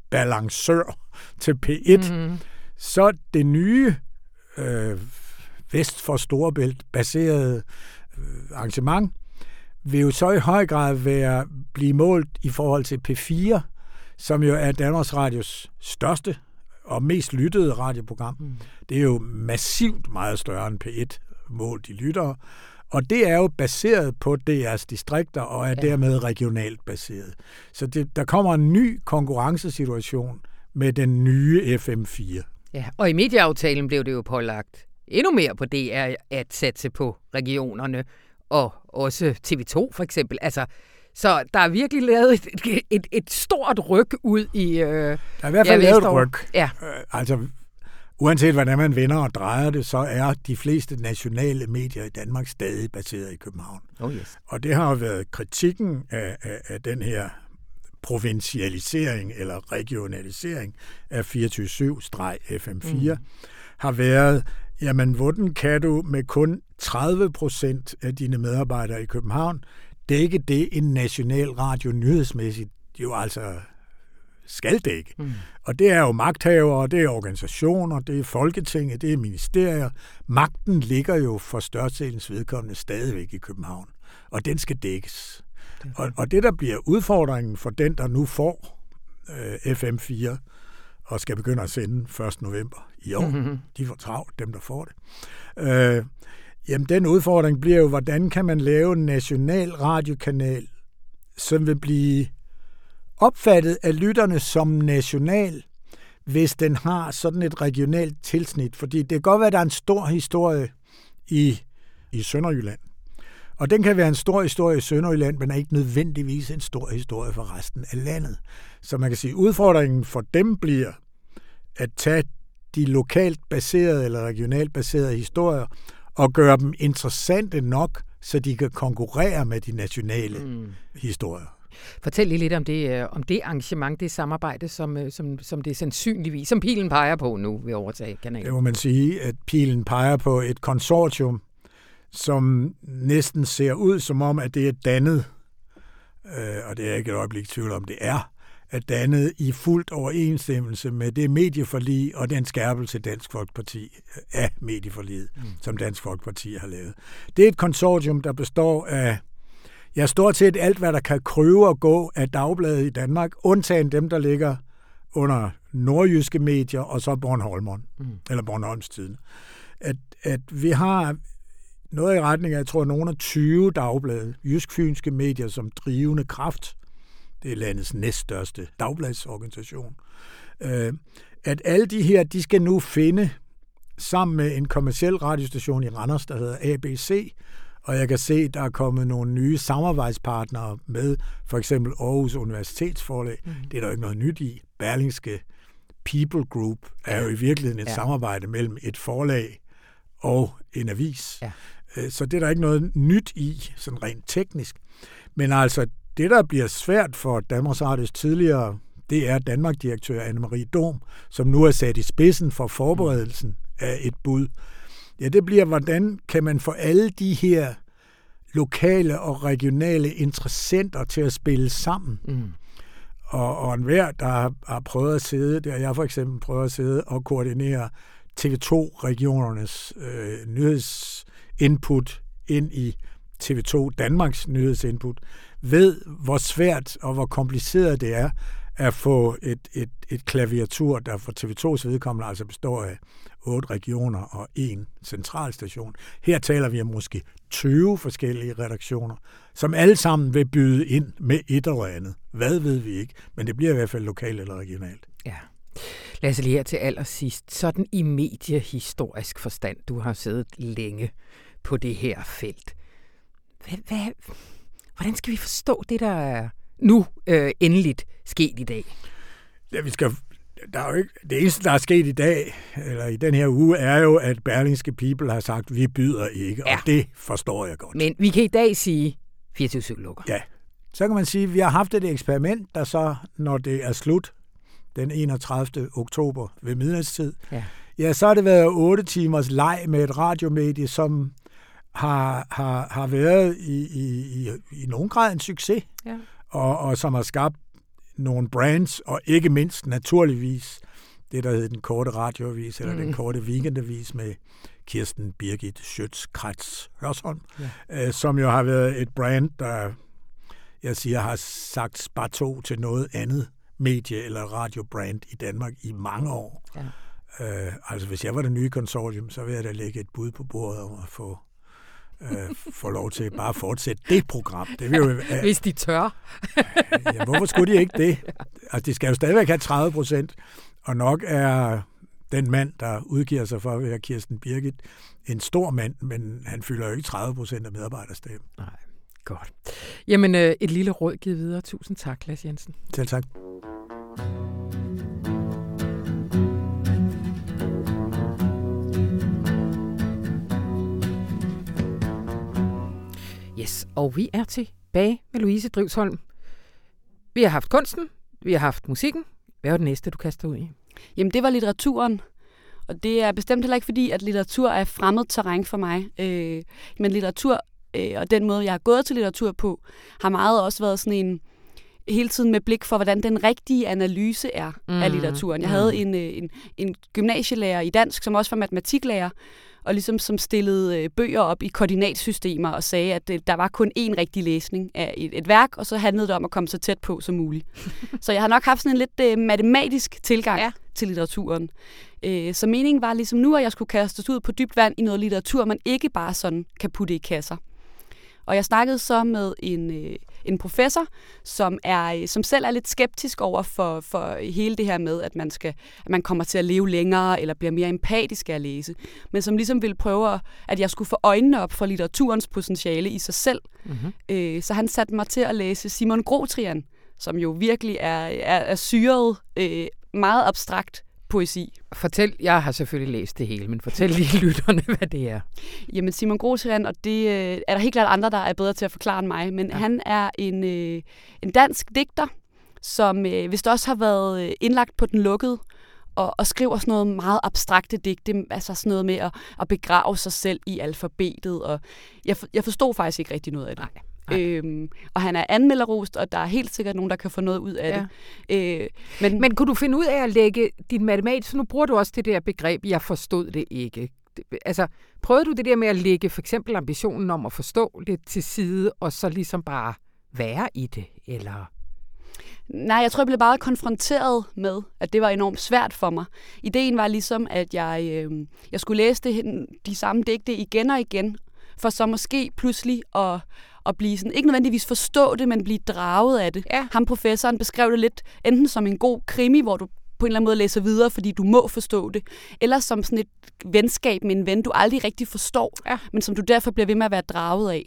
E: balancør til P1, mm-hmm. så det nye øh, vest for Storebælt baserede øh, arrangement vil jo så i høj grad være blive målt i forhold til P4, som jo er Danmarks Radios største og mest lyttede radioprogram. Mm. Det er jo massivt meget større end P1 målt i lyttere, og det er jo baseret på DR's distrikter og er ja. dermed regionalt baseret. Så det, der kommer en ny konkurrencesituation med den nye FM4.
A: Ja, og i medieaftalen blev det jo pålagt endnu mere på DR at satse på regionerne og også TV2 for eksempel. Altså, så der er virkelig lavet et, et, et, et stort ryg ud i øh, Der
E: er i hvert fald ja, lavet et ryg. Ja. Øh, altså, uanset hvordan man vender og drejer det, så er de fleste nationale medier i Danmark stadig baseret i København.
A: Oh yes.
E: Og det har jo været kritikken af, af, af den her provincialisering eller regionalisering af 24-7-FM4 mm. har været, jamen hvordan kan du med kun 30 procent af dine medarbejdere i København dække det, en national radio nyhedsmæssigt jo altså skal dække. Mm. Og det er jo magthavere, det er organisationer, det er Folketinget, det er ministerier. Magten ligger jo for størstedelens vedkommende stadigvæk i København, og den skal dækkes. Det og, og det, der bliver udfordringen for den, der nu får øh, FM4 og skal begynde at sende 1. november i år, mm-hmm. de får travlt, dem der får det, øh, jamen den udfordring bliver jo, hvordan kan man lave en national radiokanal, som vil blive opfattet af lytterne som national, hvis den har sådan et regionalt tilsnit. Fordi det kan godt være, at der er en stor historie i, i Sønderjylland. Og den kan være en stor historie i Sønderjylland, men er ikke nødvendigvis en stor historie for resten af landet. Så man kan sige, at udfordringen for dem bliver at tage de lokalt baserede eller regionalt baserede historier og gøre dem interessante nok, så de kan konkurrere med de nationale mm. historier.
A: Fortæl lige lidt om det, øh, om det arrangement, det samarbejde, som, øh, som, som det sandsynligvis, som pilen peger på nu ved overtage kanalen.
E: Det må man sige, at pilen peger på et konsortium, som næsten ser ud som om, at det er dannet, øh, og det er ikke et øjeblik tvivl om, det er, er dannet i fuldt overensstemmelse med det medieforlig og den skærpelse Dansk Folkeparti af medieforliget, mm. som Dansk Folkeparti har lavet. Det er et konsortium, der består af Ja, stort set alt, hvad der kan kryve og gå af dagbladet i Danmark, undtagen dem, der ligger under nordjyske medier, og så Bornholmeren, mm. eller Bornholms Tiden. At, at vi har noget i retning af, jeg tror, nogle af 20 dagblade, jysk-fynske medier som drivende kraft, det er landets næststørste dagbladsorganisation, øh, at alle de her, de skal nu finde sammen med en kommersiel radiostation i Randers, der hedder ABC, og jeg kan se, der er kommet nogle nye samarbejdspartnere med, for eksempel Aarhus Universitetsforlag. Mm. Det er der jo ikke noget nyt i. Berlingske People Group er jo i virkeligheden et ja. samarbejde mellem et forlag og en avis. Ja. Øh, så det er der ikke noget nyt i, sådan rent teknisk. Men altså, det der bliver svært for Danmarks Radios tidligere, det er Danmark-direktør Anne-Marie Dom, som nu er sat i spidsen for forberedelsen af et bud. Ja, det bliver, hvordan kan man få alle de her lokale og regionale interessenter til at spille sammen. Mm. Og, og enhver, der har, har prøvet at sidde, der jeg for eksempel prøvet at sidde og koordinere TV2-regionernes øh, nyhedsinput ind i TV2 Danmarks nyhedsinput, ved, hvor svært og hvor kompliceret det er at få et, et, et klaviatur, der for TV2's vedkommende altså består af otte regioner og en centralstation. Her taler vi om måske 20 forskellige redaktioner, som alle sammen vil byde ind med et eller andet. Hvad ved vi ikke, men det bliver i hvert fald lokalt eller regionalt.
A: Ja. Lad os lige her til allersidst. Sådan i mediehistorisk forstand, du har siddet længe på det her felt. Hvad, hvad, hvordan skal vi forstå det, der er nu øh, endeligt sket i dag?
E: Ja, vi skal der er jo ikke, det eneste, der er sket i dag, eller i den her uge, er jo, at Berlingske People har sagt, vi byder ikke, ja. og det forstår jeg godt.
A: Men vi kan i dag sige, 24 lukker.
E: Ja. Så kan man sige, at vi har haft et eksperiment, der så, når det er slut, den 31. oktober ved midnatstid, ja. ja, så har det været 8 timers leg med et radiomedie, som har, har, har været i, i, i, i nogen grad en succes, ja. og, og som har skabt nogle brands, og ikke mindst naturligvis det, der hed den korte radioavis, eller mm. den korte weekendavis med Kirsten Birgit Schøtz-Kratz Hørsholm, ja. øh, som jo har været et brand, der, jeg siger, har sagt spato til noget andet medie- eller radiobrand i Danmark i mange år. Ja. Øh, altså, hvis jeg var det nye konsortium, så ville jeg da lægge et bud på bordet om at få øh, får lov til bare at fortsætte det program. Det vil jo,
A: øh, Hvis de tør.
E: ja, hvorfor skulle de ikke det? Altså, de skal jo stadigvæk have 30 procent, og nok er den mand, der udgiver sig for at være Kirsten Birgit, en stor mand, men han fylder jo ikke 30 procent af medarbejderstemmen.
A: Nej, godt. Jamen, øh, et lille råd givet videre. Tusind tak, Lars Jensen.
E: Selv tak.
A: Yes, og vi er tilbage med Louise Drivsholm. Vi har haft kunsten, vi har haft musikken. Hvad var det næste, du kaster ud i?
B: Jamen, det var litteraturen. Og det er bestemt heller ikke fordi, at litteratur er fremmed terræn for mig. Øh, men litteratur, øh, og den måde, jeg har gået til litteratur på, har meget også været sådan en hele tiden med blik for, hvordan den rigtige analyse er mm. af litteraturen. Jeg mm. havde en, øh, en, en gymnasielærer i dansk, som også var matematiklærer, og ligesom som stillede øh, bøger op i koordinatsystemer og sagde, at øh, der var kun én rigtig læsning af et, et værk, og så handlede det om at komme så tæt på som muligt. så jeg har nok haft sådan en lidt øh, matematisk tilgang ja. til litteraturen. Øh, så meningen var ligesom nu, at jeg skulle kastes ud på dybt vand i noget litteratur, man ikke bare sådan kan putte i kasser. Og jeg snakkede så med en, øh, en professor, som, er, som selv er lidt skeptisk over for, for hele det her med, at man, skal, at man kommer til at leve længere, eller bliver mere empatisk af at læse. Men som ligesom ville prøve, at jeg skulle få øjnene op for litteraturens potentiale i sig selv. Mm-hmm. Øh, så han satte mig til at læse Simon Grotrian, som jo virkelig er, er, er syret, øh, meget abstrakt poesi.
A: Fortæl, jeg har selvfølgelig læst det hele, men fortæl lige lytterne, hvad det er.
B: Jamen Simon Grotrian, og det øh, er der helt klart andre, der er bedre til at forklare end mig, men ja. han er en, øh, en dansk digter, som øh, vist også har været øh, indlagt på den lukkede, og, og skriver sådan noget meget abstrakte digte, altså sådan noget med at, at begrave sig selv i alfabetet, og jeg, jeg forstod faktisk ikke rigtig noget af det. Nej. Øhm, og han er anmelderost, og der er helt sikkert nogen, der kan få noget ud af ja. det.
A: Øh, men, men kunne du finde ud af at lægge din matematik, så nu bruger du også det der begreb, jeg forstod det ikke. Altså, prøvede du det der med at lægge for eksempel ambitionen om at forstå lidt til side, og så ligesom bare være i det, eller...
B: Nej, jeg tror, jeg blev bare konfronteret med, at det var enormt svært for mig. Ideen var ligesom, at jeg, øh, jeg skulle læse det, de samme digte igen og igen, for så måske pludselig at, at blive sådan, ikke nødvendigvis forstå det, men blive draget af det.
A: Ja.
B: Ham professoren beskrev det lidt enten som en god krimi, hvor du på en eller anden måde læser videre, fordi du må forstå det, eller som sådan et venskab med en ven, du aldrig rigtig forstår,
A: Ja.
B: men som du derfor bliver ved med at være draget af.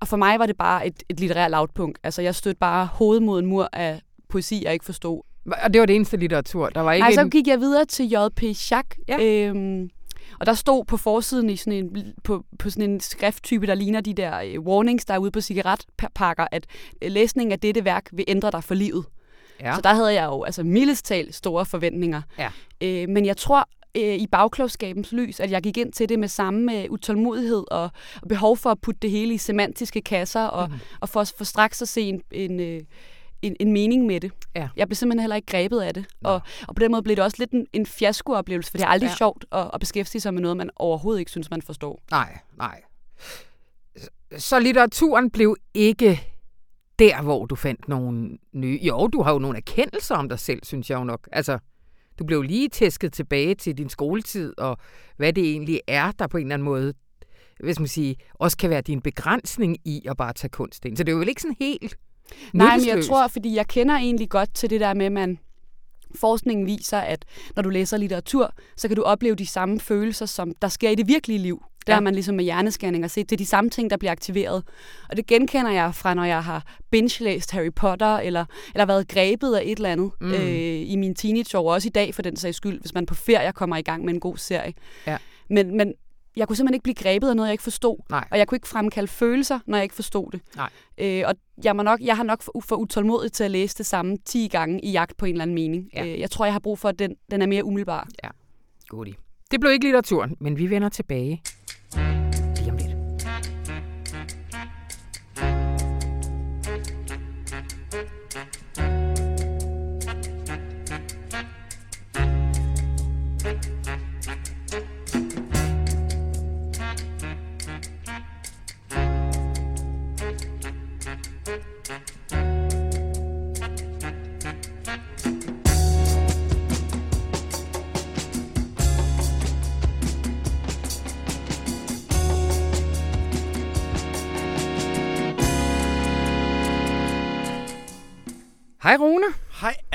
B: Og for mig var det bare et, et litterært lavpunkt. Altså, jeg stødte bare hovedet mod en mur af poesi, jeg ikke forstod.
A: Og det var det eneste litteratur. Der var ikke
B: Nej, så gik jeg videre til J.P. Schack.
A: Ja.
B: Øhm, og der stod på forsiden i sådan en, på, på sådan en skrifttype, der ligner de der øh, warnings, der er ude på cigaretpakker, at øh, læsningen af dette værk vil ændre dig for livet.
A: Ja.
B: Så der havde jeg jo altså mildest talt store forventninger.
A: Ja.
B: Øh, men jeg tror øh, i bagklogskabens lys, at jeg gik ind til det med samme øh, utålmodighed og, og behov for at putte det hele i semantiske kasser og, mm. og for, for straks at se en, en, øh, en, en mening med det.
A: Ja.
B: Jeg blev simpelthen heller ikke grebet af det. Og, og på den måde blev det også lidt en, en fiaskooplevelse, for det er aldrig
A: ja.
B: sjovt at, at beskæftige sig med noget, man overhovedet ikke synes, man forstår.
A: Nej, nej. Så litteraturen blev ikke der, hvor du fandt nogle nye... Jo, du har jo nogle erkendelser om dig selv, synes jeg jo nok. Altså, du blev lige tæsket tilbage til din skoletid, og hvad det egentlig er, der på en eller anden måde, hvis man siger, også kan være din begrænsning i at bare tage kunst ind. Så det er jo vel ikke sådan helt
B: Nej, men jeg tror, fordi jeg kender egentlig godt til det der med, at man forskningen viser, at når du læser litteratur, så kan du opleve de samme følelser, som der sker i det virkelige liv. Der
A: Ja.
B: har man ligesom med hjerneskærning og set, det er de samme ting, der bliver aktiveret. Og det genkender jeg fra, når jeg har binge-læst Harry Potter, eller, eller været grebet af et eller andet
A: mm.
B: øh, i min teenageår, og også i dag for den sags skyld, hvis man på ferie kommer i gang med en god serie.
A: Ja.
B: Men, men jeg kunne simpelthen ikke blive grebet af noget, jeg ikke forstod.
A: Nej.
B: Og jeg kunne ikke fremkalde følelser, når jeg ikke forstod det.
A: Nej.
B: Øh, og jeg, må nok, jeg har nok for, for utålmodig til at læse det samme 10 gange i jagt på en eller anden mening.
A: Ja.
B: Øh, jeg tror, jeg har brug for, at den, den er mere umiddelbar.
A: Goodie. Det blev ikke litteraturen, men vi vender tilbage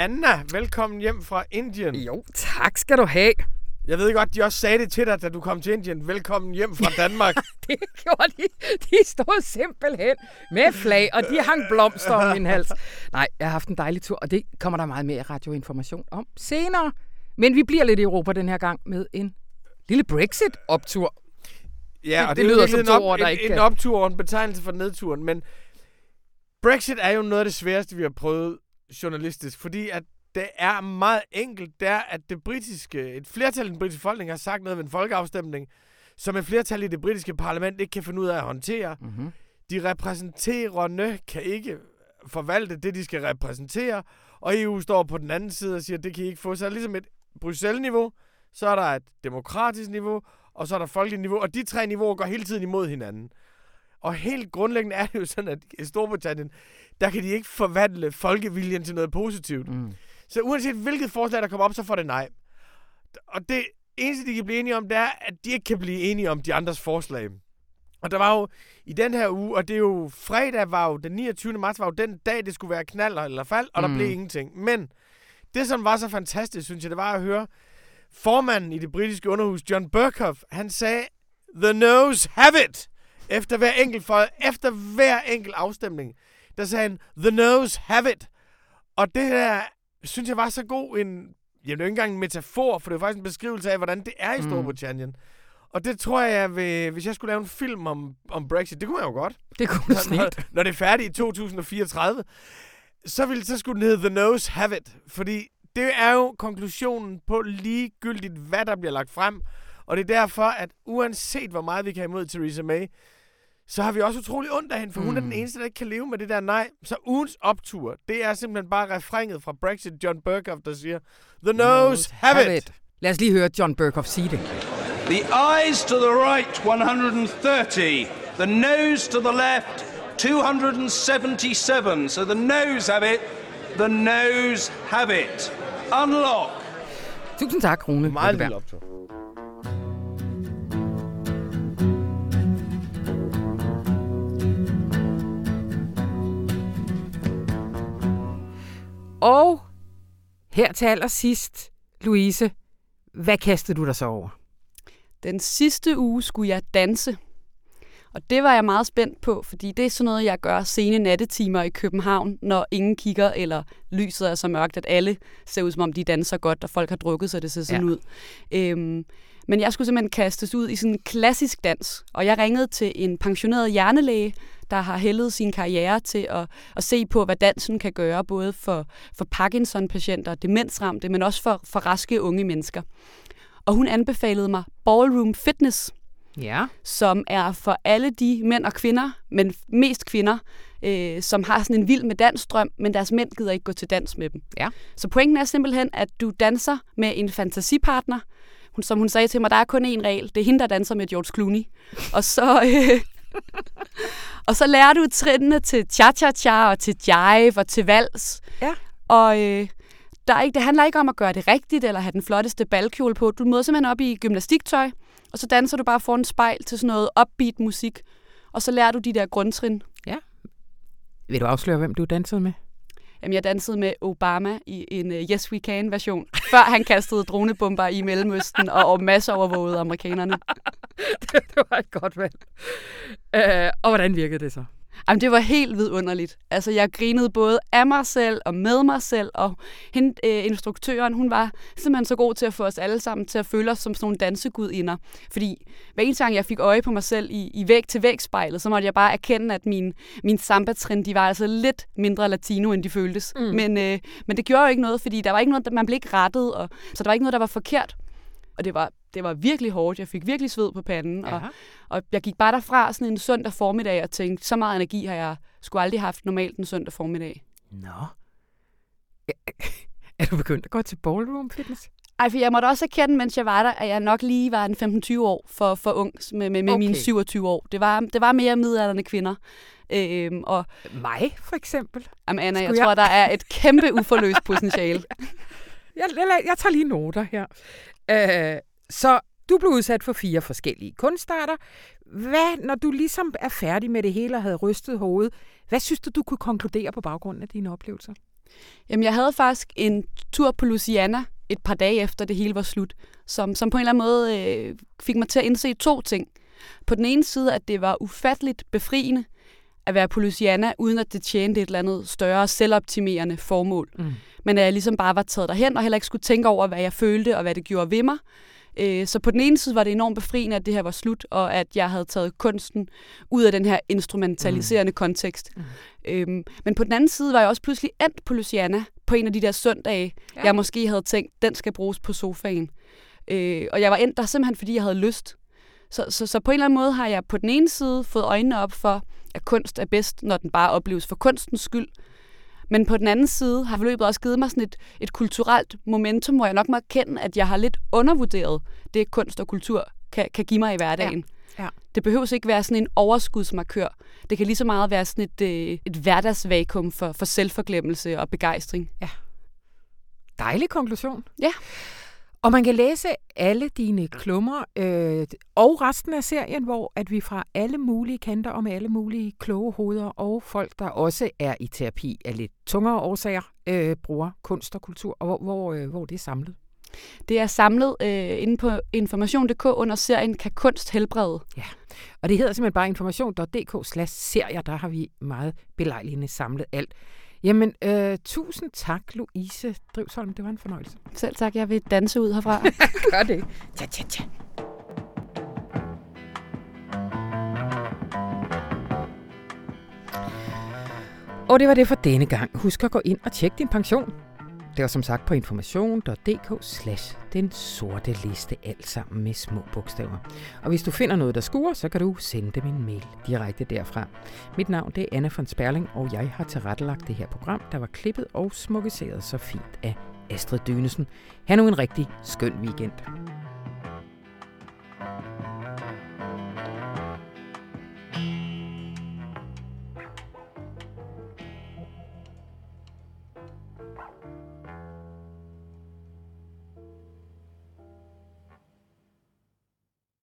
F: Anna, velkommen hjem fra Indien.
A: Jo, tak skal du have.
F: Jeg ved godt, de også sagde det til dig, da du kom til Indien. Velkommen hjem fra Danmark.
A: Det gjorde de. De stod simpelthen med flag, og de hang blomster om min hals. Nej, jeg har haft en dejlig tur, og det kommer der meget mere radioinformation om senere. Men vi bliver lidt i Europa den her gang med en lille Brexit-optur.
F: Ja,
A: Det-
F: og
A: det
F: det,
A: lyder
F: er
A: som
F: en, op,
A: ord, der
F: en,
A: ikke
F: en optur og en betegnelse for nedturen. Men Brexit er jo noget af det sværeste, vi har prøvet journalistisk, fordi at det er meget enkelt. Det er, at det britiske, et flertal i den britiske befolkning har sagt noget ved en folkeafstemning, som et flertal i det britiske parlament ikke kan finde ud af at håndtere.
A: Mm-hmm.
F: De repræsenterende kan ikke forvalte det, de skal repræsentere, og EU står på den anden side og siger, at det kan I ikke få. Så er der ligesom et Bruxelles-niveau, så er der et demokratisk niveau, og så er der folkeligt niveau, og de tre niveauer går hele tiden imod hinanden. Og helt grundlæggende er det jo sådan, at Storbritannien, der kan de ikke forvandle folkeviljen til noget positivt.
A: Mm.
F: Så uanset hvilket forslag, der kommer op, så får det nej. Og det eneste, de kan blive enige om, det er, at de ikke kan blive enige om de andres forslag. Og der var jo i den her uge, og det er jo fredag, var jo den 29. marts, var jo den dag, det skulle være knald eller fald, og
A: Mm.
F: der blev ingenting. Men det, som var så fantastisk, synes jeg, det var at høre formanden i det britiske underhus, John Burkhoff, han sagde, the nose have it, efter hver enkelt, for, efter hver enkelt afstemning. Der sagde han, the nose have it. Og det der, synes jeg var så god en, jamen det er jo ikke engang en metafor, for det er faktisk en beskrivelse af, hvordan det er i
A: Mm.
F: Storbritannien. Mm. Og det tror jeg, vil, hvis jeg skulle lave en film om, om Brexit, det kunne jeg jo godt,
A: Det kunne
F: når,
A: snilt.
F: når, når det er færdigt i 2034, så, ville, så skulle den hedde The Nose Have It. Fordi det er jo konklusionen på ligegyldigt, hvad der bliver lagt frem. Og det er derfor, at uanset hvor meget vi kan imod Theresa May, så har vi også utrolig ondt af hende, for mm. hun er
A: Mm.
F: den eneste, der ikke kan leve med det der nej. Så ugens optur, det er simpelthen bare refrænget fra Brexit John Burkhoff, der siger, The nose, have, it.
A: Lad os lige høre John Burkhoff sige det.
G: The eyes to the right, 130. The nose to the left, 277. So the nose have it. The nose have it. Unlock.
A: Tusind tak, Rune.
F: Meget lille optur.
A: Og her til allersidst, Louise, hvad kastede du dig så over?
B: Den sidste uge skulle jeg danse. Og det var jeg meget spændt på, fordi det er sådan noget, jeg gør sene nattetimer i København, når ingen kigger, eller lyset er så mørkt, at alle ser ud, som om de danser godt, og folk har drukket, så det ser sådan ja. ud. Øhm, men jeg skulle simpelthen kastes ud i sådan en klassisk dans, og jeg ringede til en pensioneret hjernelæge, der har hældet sin karriere til at, at se på, hvad dansen kan gøre, både for, for Parkinson-patienter, demensramte, men også for, for raske unge mennesker. Og hun anbefalede mig ballroom fitness,
A: Ja.
B: som er for alle de mænd og kvinder, men mest kvinder, øh, som har sådan en vild med dansdrøm, men deres mænd gider ikke gå til dans med dem.
A: Ja.
B: Så pointen er simpelthen, at du danser med en fantasipartner, hun, som hun sagde til mig, der er kun én regel, det er hende, der danser med George Clooney. Og så, øh, og så lærer du trinene til cha-cha-cha og til jive og til vals.
A: Ja.
B: Og øh, der er ikke, det handler ikke om at gøre det rigtigt eller have den flotteste balkjole på. Du møder simpelthen op i gymnastiktøj, og så danser du bare foran en spejl til sådan noget upbeat musik. Og så lærer du de der grundtrin.
A: Vil du afsløre, hvem du dansede med?
B: Jamen, jeg dansede med Obama i en uh, Yes We Can version, før han kastede dronebomber i Mellemøsten og, og masseovervågede amerikanerne.
A: det var et godt valg. Uh, og hvordan virkede det så?
B: Jamen, det var helt vidunderligt. Altså, jeg grinede både af mig selv og med mig selv, og hende, øh, instruktøren, hun var simpelthen så god til at få os alle sammen til at føle os som sådan nogle dansegudinder. Fordi hver eneste gang, jeg fik øje på mig selv i, i væg-til-væg-spejlet, så måtte jeg bare erkende, at min, min samba-trin, de var altså lidt mindre latino, end de føltes.
A: Mm.
B: Men, øh, men det gjorde jo ikke noget, fordi der var ikke noget, man blev ikke rettet, og, så der var ikke noget, der var forkert. Og det var, det var virkelig hårdt. Jeg fik virkelig sved på panden, og, og jeg gik bare derfra sådan en søndag formiddag og tænkte, så meget energi har jeg sgu aldrig haft normalt en søndag formiddag.
A: Nå. Er du begyndt at gå til ballroom fitness?
B: Ej, for jeg måtte også erkende, mens jeg var der, at jeg nok lige var en 15-20 år for, for ung med, med, med
A: Okay.
B: mine 27 år. Det var, det var mere midalderne kvinder. Øhm, og
A: Mig, for eksempel.
B: jamen, Anna, jeg
A: jeg-
B: tror, der er et kæmpe uforløst potentiale.
A: Jeg, jeg, jeg tager lige noter her. Øh, så du blev udsat for fire forskellige kunstarter. Hvad, når du ligesom er færdig med det hele og havde rystet hovedet, hvad synes du, du kunne konkludere på baggrund af dine oplevelser?
B: Jamen, jeg havde faktisk en tur på Louisiana et par dage efter det hele var slut, som, som på en eller anden måde øh, fik mig til at indse to ting. På den ene side, at det var ufatteligt befriende at være på Louisiana, uden at det tjente et eller andet større selvoptimerende formål.
A: Mm.
B: Men at jeg ligesom bare var taget derhen, og heller ikke skulle tænke over, hvad jeg følte, og hvad det gjorde ved mig. Øh, Så på den ene side var det enormt befriende, at det her var slut, og at jeg havde taget kunsten ud af den her instrumentaliserende mm. kontekst.
A: Mm.
B: Øhm, men på den anden side var jeg også pludselig endt på Luciana på en af de der søndage, Ja. jeg måske havde tænkt, den skal bruges på sofaen. Øh, og jeg var endt der simpelthen, fordi jeg havde lyst. Så, så, så på en eller anden måde har jeg på den ene side fået øjnene op for, at kunst er bedst, når den bare opleves for kunstens skyld. Men på den anden side har forløbet også givet mig sådan et, et kulturelt momentum, hvor jeg nok må erkende, at jeg har lidt undervurderet det, kunst og kultur kan, kan give mig i hverdagen.
A: Ja.
B: Det behøves ikke være sådan en overskudsmarkør. Det kan lige så meget være sådan et, øh, et hverdagsvakuum for, for selvforglemmelse og begejstring.
A: Dejlig konklusion.
B: Ja.
A: Og man kan læse alle dine klummer øh, og resten af serien, hvor at vi fra alle mulige kanter og med alle mulige kloge hoveder og folk, der også er i terapi af lidt tungere årsager, øh, bruger kunst og kultur, og hvor, hvor, øh, hvor det er samlet.
B: Det er samlet øh, inde på information.dk under serien Kan kunst helbrede?
A: Og det hedder simpelthen bare information.dk slash serier. Der har vi meget belejligende samlet alt. Jamen, øh, tusind tak, Louise Drivsholm. Det var en fornøjelse.
B: Selv tak, jeg vil danse ud herfra.
A: Gør det. Tja, tja, tja. Og det var det for denne gang. Husk at gå ind og tjekke din pension. Det var som sagt på information.dk slash den sorte liste, alt sammen med små bogstaver. Og hvis du finder noget, der skuer, så kan du sende dem en mail direkte derfra. Mit navn det er Anna von Sperling, og jeg har tilrettelagt det her program, der var klippet og smukkeseret så fint af Astrid Dynesen. Ha' nu en rigtig skøn weekend.